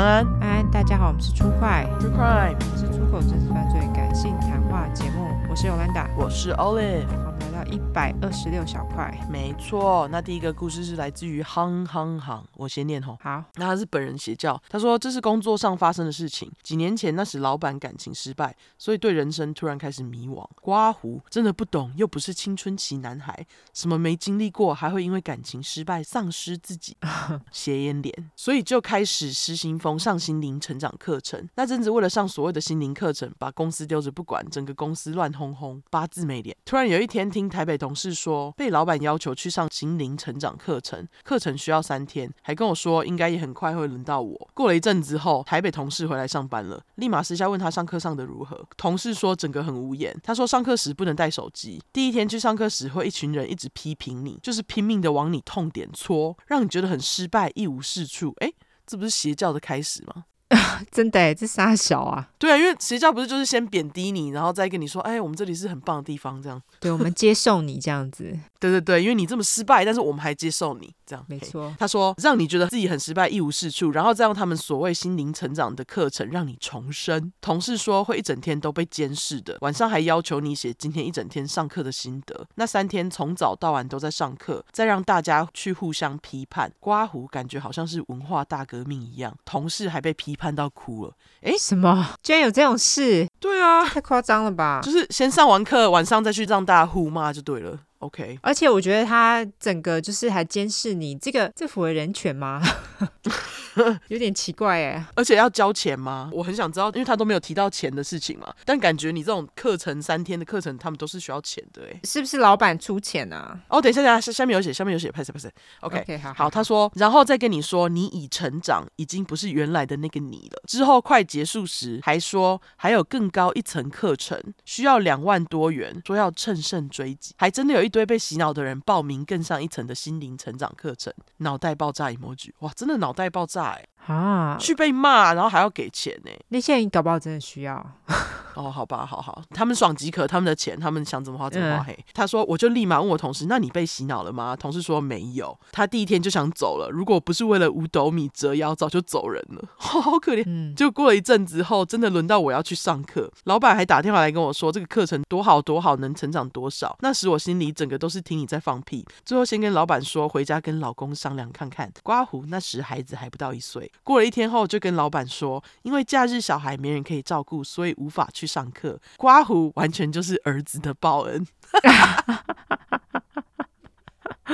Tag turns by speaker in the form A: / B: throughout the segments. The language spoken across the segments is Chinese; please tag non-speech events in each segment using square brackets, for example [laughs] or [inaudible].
A: 安。安，
B: 安安，大家好，我们是出快
A: ，True Crime，
B: 是出口真实犯罪感性谈话节目，我是 Yolanda，
A: 我是 Olive。
B: 一百二十六小块，
A: 没错。那第一个故事是来自于夯夯夯，我先念吼。
B: 好，
A: 那他是本人邪教。他说这是工作上发生的事情。几年前那时老板感情失败，所以对人生突然开始迷惘。刮胡真的不懂，又不是青春期男孩，什么没经历过，还会因为感情失败丧失自己，[laughs] 斜眼脸。所以就开始失心疯上心灵成长课程。那阵子为了上所谓的心灵课程，把公司丢着不管，整个公司乱哄哄，八字没脸。突然有一天听他。台北同事说被老板要求去上心灵成长课程，课程需要三天，还跟我说应该也很快会轮到我。过了一阵子后，台北同事回来上班了，立马私下问他上课上的如何。同事说整个很无言，他说上课时不能带手机，第一天去上课时会一群人一直批评你，就是拼命的往你痛点戳，让你觉得很失败一无是处。诶，这不是邪教的开始吗？[laughs]
B: 真的，这傻小啊？
A: 对啊，因为邪教不是就是先贬低你，然后再跟你说，哎，我们这里是很棒的地方，这样。[laughs]
B: 对，我们接受你这样子。[laughs]
A: 对对对，因为你这么失败，但是我们还接受你，这样。
B: 没错。
A: 他说让你觉得自己很失败，一无是处，然后再用他们所谓心灵成长的课程让你重生。同事说会一整天都被监视的，晚上还要求你写今天一整天上课的心得。那三天从早到晚都在上课，再让大家去互相批判。刮胡感觉好像是文化大革命一样，同事还被批判到哭了。哎，
B: 什么？居然有这种事？
A: 对啊，
B: 太夸张了吧？
A: 就是先上完课，晚上再去让大家互骂就对了。OK，
B: 而且我觉得他整个就是还监视你，这个这符合人权吗？[laughs] 有点奇怪哎，
A: 而且要交钱吗？我很想知道，因为他都没有提到钱的事情嘛。但感觉你这种课程三天的课程，他们都是需要钱的哎，
B: 是不是老板出钱啊？
A: 哦，等一下，等一下，下面有写，下面有写，拍谁拍谁？OK，,
B: okay 好，
A: 好，他说，然后再跟你说，你已成长，已经不是原来的那个你了。之后快结束时，还说还有更高一层课程，需要两万多元，说要乘胜追击，还真的有一堆被洗脑的人报名更上一层的心灵成长课程，脑袋爆炸 emoji，哇，真的脑袋爆炸哎。
B: 啊！
A: 去被骂，然后还要给钱呢？
B: 那些人搞不好真的需要。[laughs]
A: 哦，好吧，好好，他们爽即可，他们的钱，他们想怎么花怎么花。嘿、嗯，他说，我就立马问我同事，那你被洗脑了吗？同事说没有，他第一天就想走了。如果不是为了五斗米折腰，早就走人了。哦、[laughs] 好可怜。嗯，就过了一阵子后，真的轮到我要去上课，老板还打电话来跟我说，这个课程多好多好，能成长多少。那时我心里整个都是听你在放屁。最后先跟老板说，回家跟老公商量看看。刮胡那时孩子还不到一岁。过了一天后，就跟老板说，因为假日小孩没人可以照顾，所以无法去上课。刮胡完全就是儿子的报恩。[laughs]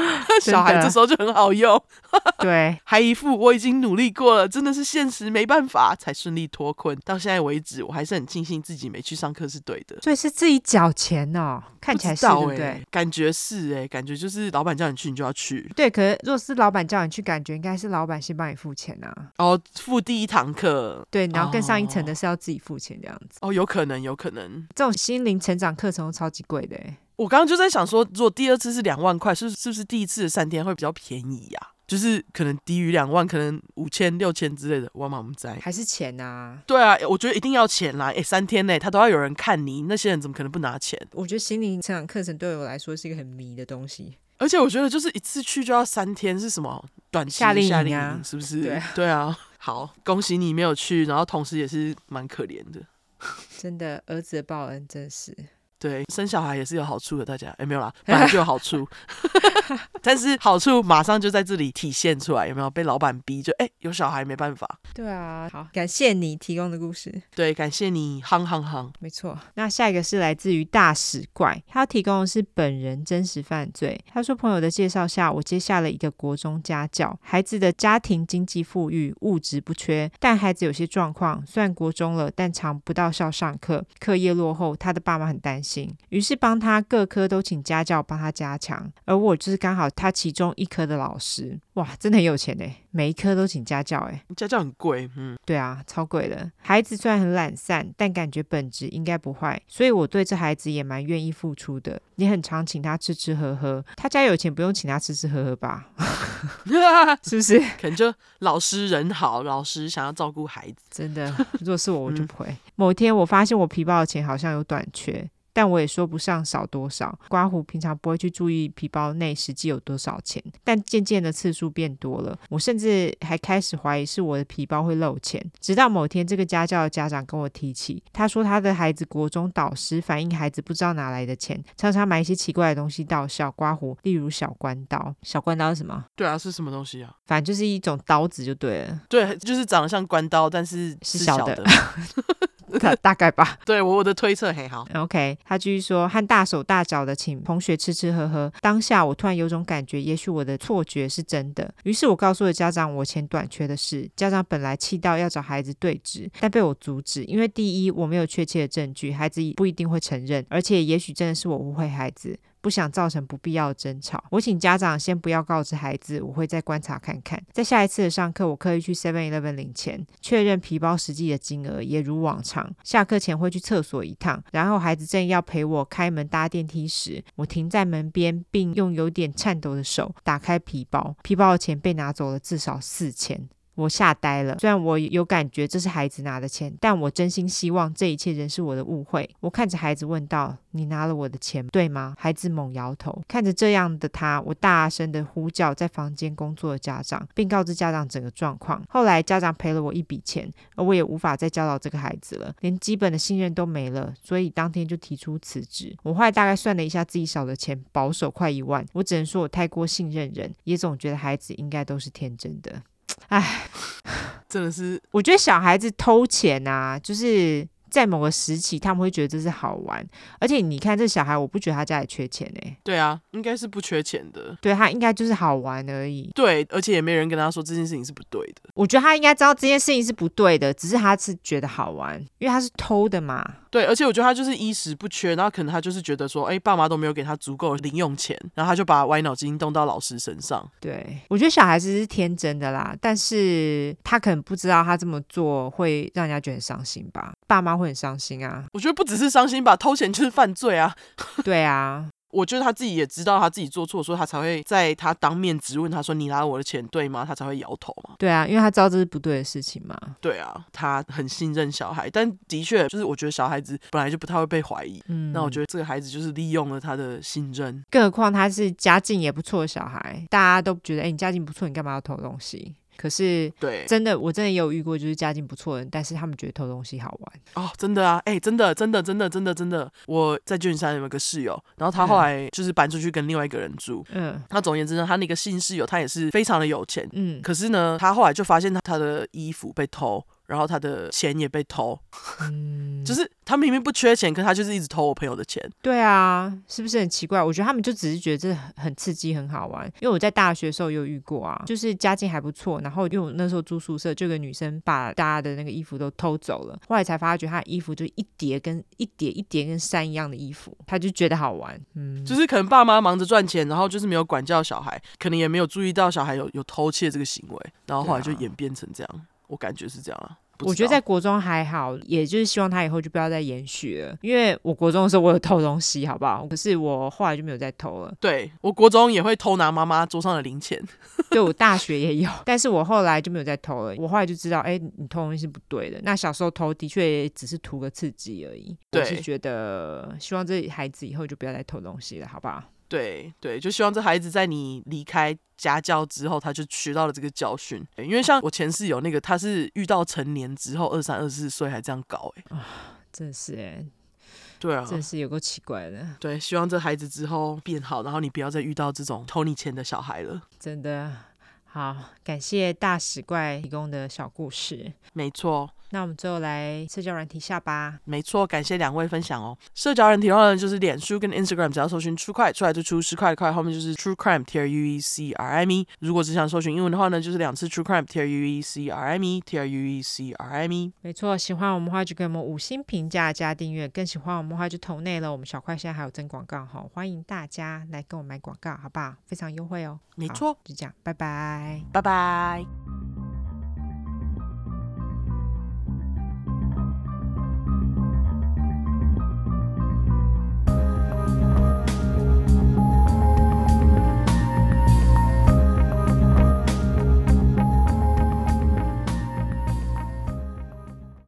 A: [laughs] 小孩这时候就很好用，[laughs]
B: 对，
A: 还一副我已经努力过了，真的是现实没办法才顺利脱困。到现在为止，我还是很庆幸自己没去上课是对的。
B: 所以是自己缴钱哦，看起来是，对，对，
A: 感觉是哎，感觉就是老板叫你去，你就要去。
B: 对，可是如果是老板叫你去，感觉应该是老板先帮你付钱啊。
A: 哦，付第一堂课，
B: 对，然后更上一层的是要自己付钱这样子。
A: 哦，有可能，有可能。
B: 这种心灵成长课程都超级贵的哎。
A: 我刚刚就在想说，如果第二次是两万块，是是不是第一次的三天会比较便宜呀、啊？就是可能低于两万，可能五千、六千之类的。我妈妈在
B: 还是钱呐、啊？
A: 对啊，我觉得一定要钱啦！哎，三天内他都要有人看你，那些人怎么可能不拿钱？
B: 我觉得心灵成长课程对我来说是一个很迷的东西，
A: 而且我觉得就是一次去就要三天，是什么短期夏令营啊？是不是？对啊，对啊。好，恭喜你没有去，然后同时也是蛮可怜的。[laughs]
B: 真的，儿子的报恩真是。
A: 对，生小孩也是有好处的，大家哎，没有啦，本来就有好处，[laughs] 但是好处马上就在这里体现出来，有没有？被老板逼就哎，有小孩没办法。
B: 对啊，好，感谢你提供的故事。
A: 对，感谢你，夯夯夯，
B: 没错。那下一个是来自于大使怪，他提供的是本人真实犯罪。他说，朋友的介绍下，我接下了一个国中家教，孩子的家庭经济富裕，物质不缺，但孩子有些状况，虽然国中了，但常不到校上课，课业落后，他的爸妈很担心。于是帮他各科都请家教帮他加强，而我就是刚好他其中一科的老师，哇，真的很有钱哎，每一科都请家教哎，
A: 家教很贵，嗯，
B: 对啊，超贵的。孩子虽然很懒散，但感觉本质应该不坏，所以我对这孩子也蛮愿意付出的。你很常请他吃吃喝喝，他家有钱不用请他吃吃喝喝吧？[laughs] 是不是？[laughs]
A: 可能就老师人好，老师想要照顾孩子，
B: 真的。如果是我，我就不会。嗯、某天我发现我皮包的钱好像有短缺。但我也说不上少多少。刮胡平常不会去注意皮包内实际有多少钱，但渐渐的次数变多了，我甚至还开始怀疑是我的皮包会漏钱。直到某天，这个家教的家长跟我提起，他说他的孩子国中导师反映孩子不知道哪来的钱，常常买一些奇怪的东西到校刮胡，例如小关刀。小关刀是什么？
A: 对啊，是什么东西啊？
B: 反正就是一种刀子就对了。
A: 对，就是长得像关刀，但是是小的。[laughs]
B: 大大概吧，
A: 对我我的推测很好。
B: OK，他继续说，和大手大脚的请同学吃吃喝喝。当下我突然有种感觉，也许我的错觉是真的。于是我告诉了家长我钱短缺的事。家长本来气到要找孩子对质，但被我阻止，因为第一我没有确切的证据，孩子不一定会承认，而且也许真的是我误会孩子。不想造成不必要的争吵，我请家长先不要告知孩子，我会再观察看看。在下一次的上课，我刻意去 Seven Eleven 领钱，确认皮包实际的金额，也如往常。下课前会去厕所一趟，然后孩子正要陪我开门搭电梯时，我停在门边，并用有点颤抖的手打开皮包，皮包的钱被拿走了至少四千。我吓呆了，虽然我有感觉这是孩子拿的钱，但我真心希望这一切仍是我的误会。我看着孩子问道：“你拿了我的钱，对吗？”孩子猛摇头。看着这样的他，我大声地呼叫在房间工作的家长，并告知家长整个状况。后来家长赔了我一笔钱，而我也无法再教导这个孩子了，连基本的信任都没了，所以当天就提出辞职。我后来大概算了一下自己少的钱，保守快一万。我只能说我太过信任人，也总觉得孩子应该都是天真的。唉，
A: 真的是，
B: 我觉得小孩子偷钱啊，就是。在某个时期，他们会觉得这是好玩，而且你看这小孩，我不觉得他家里缺钱哎、欸。
A: 对啊，应该是不缺钱的。
B: 对，他应该就是好玩而已。
A: 对，而且也没人跟他说这件事情是不对的。
B: 我觉得他应该知道这件事情是不对的，只是他是觉得好玩，因为他是偷的嘛。
A: 对，而且我觉得他就是衣食不缺，然后可能他就是觉得说，哎，爸妈都没有给他足够的零用钱，然后他就把歪脑筋动到老师身上。
B: 对，我觉得小孩子是天真的啦，但是他可能不知道他这么做会让人家觉得很伤心吧。爸妈会很伤心啊！
A: 我觉得不只是伤心吧，偷钱就是犯罪啊！[laughs]
B: 对啊，
A: 我觉得他自己也知道他自己做错，所以他才会在他当面质问他说：“你拿了我的钱对吗？”他才会摇头嘛。
B: 对啊，因为他知道这是不对的事情嘛。
A: 对啊，他很信任小孩，但的确就是我觉得小孩子本来就不太会被怀疑。嗯，那我觉得这个孩子就是利用了他的信任，
B: 更何况他是家境也不错的小孩，大家都觉得：“哎，你家境不错，你干嘛要偷东西？”可是，对，真的，我真的也有遇过，就是家境不错的人，但是他们觉得偷东西好玩。
A: 哦，真的啊，哎、欸，真的，真的，真的，真的，真的，我在旧金山有个室友，然后他后来就是搬出去跟另外一个人住，嗯，他总而言之呢，他那个新室友他也是非常的有钱，嗯，可是呢，他后来就发现他他的衣服被偷。然后他的钱也被偷，嗯，[laughs] 就是他明明不缺钱，可是他就是一直偷我朋友的钱。
B: 对啊，是不是很奇怪？我觉得他们就只是觉得这很刺激、很好玩。因为我在大学的时候有遇过啊，就是家境还不错，然后因为我那时候住宿舍，就有个女生把大家的那个衣服都偷走了。后来才发觉她的衣服就一叠跟一叠一叠跟山一样的衣服，她就觉得好玩。嗯，
A: 就是可能爸妈忙着赚钱，然后就是没有管教小孩，可能也没有注意到小孩有有偷窃这个行为，然后后来就演变成这样。我感觉是这样啊，
B: 我觉得在国中还好，也就是希望他以后就不要再延续了。因为我国中的时候我有偷东西，好不好？可是我后来就没有再偷了。
A: 对，我国中也会偷拿妈妈桌上的零钱，[laughs]
B: 对，我大学也有，但是我后来就没有再偷了。我后来就知道，哎，你偷东西是不对的。那小时候偷的确也只是图个刺激而已。我是觉得希望这孩子以后就不要再偷东西了，好不好？
A: 对对，就希望这孩子在你离开家教之后，他就学到了这个教训。因为像我前室友那个，他是遇到成年之后，二三二四岁还这样搞，哎，
B: 啊，真是哎，
A: 对啊，
B: 真是有够奇怪的。
A: 对，希望这孩子之后变好，然后你不要再遇到这种偷你钱的小孩了。
B: 真的。好，感谢大使怪提供的小故事。
A: 没错，
B: 那我们最后来社交软体下吧。
A: 没错，感谢两位分享哦。社交软体的话呢，就是脸书跟 Instagram，只要搜寻 True Crime 出来就出十块的块，后面就是 True Crime T R U E C R I M E。如果只想搜寻英文的话呢，就是两次 True Crime T R U E C R I M E T R U E C R I M E。
B: 没错，喜欢我们的话就给我们五星评价加订阅，更喜欢我们的话就投内了。我们小块现在还有征广告哈，欢迎大家来跟我买广告，好不好？非常优惠哦。
A: 没错，
B: 就这样，拜拜。
A: 拜拜。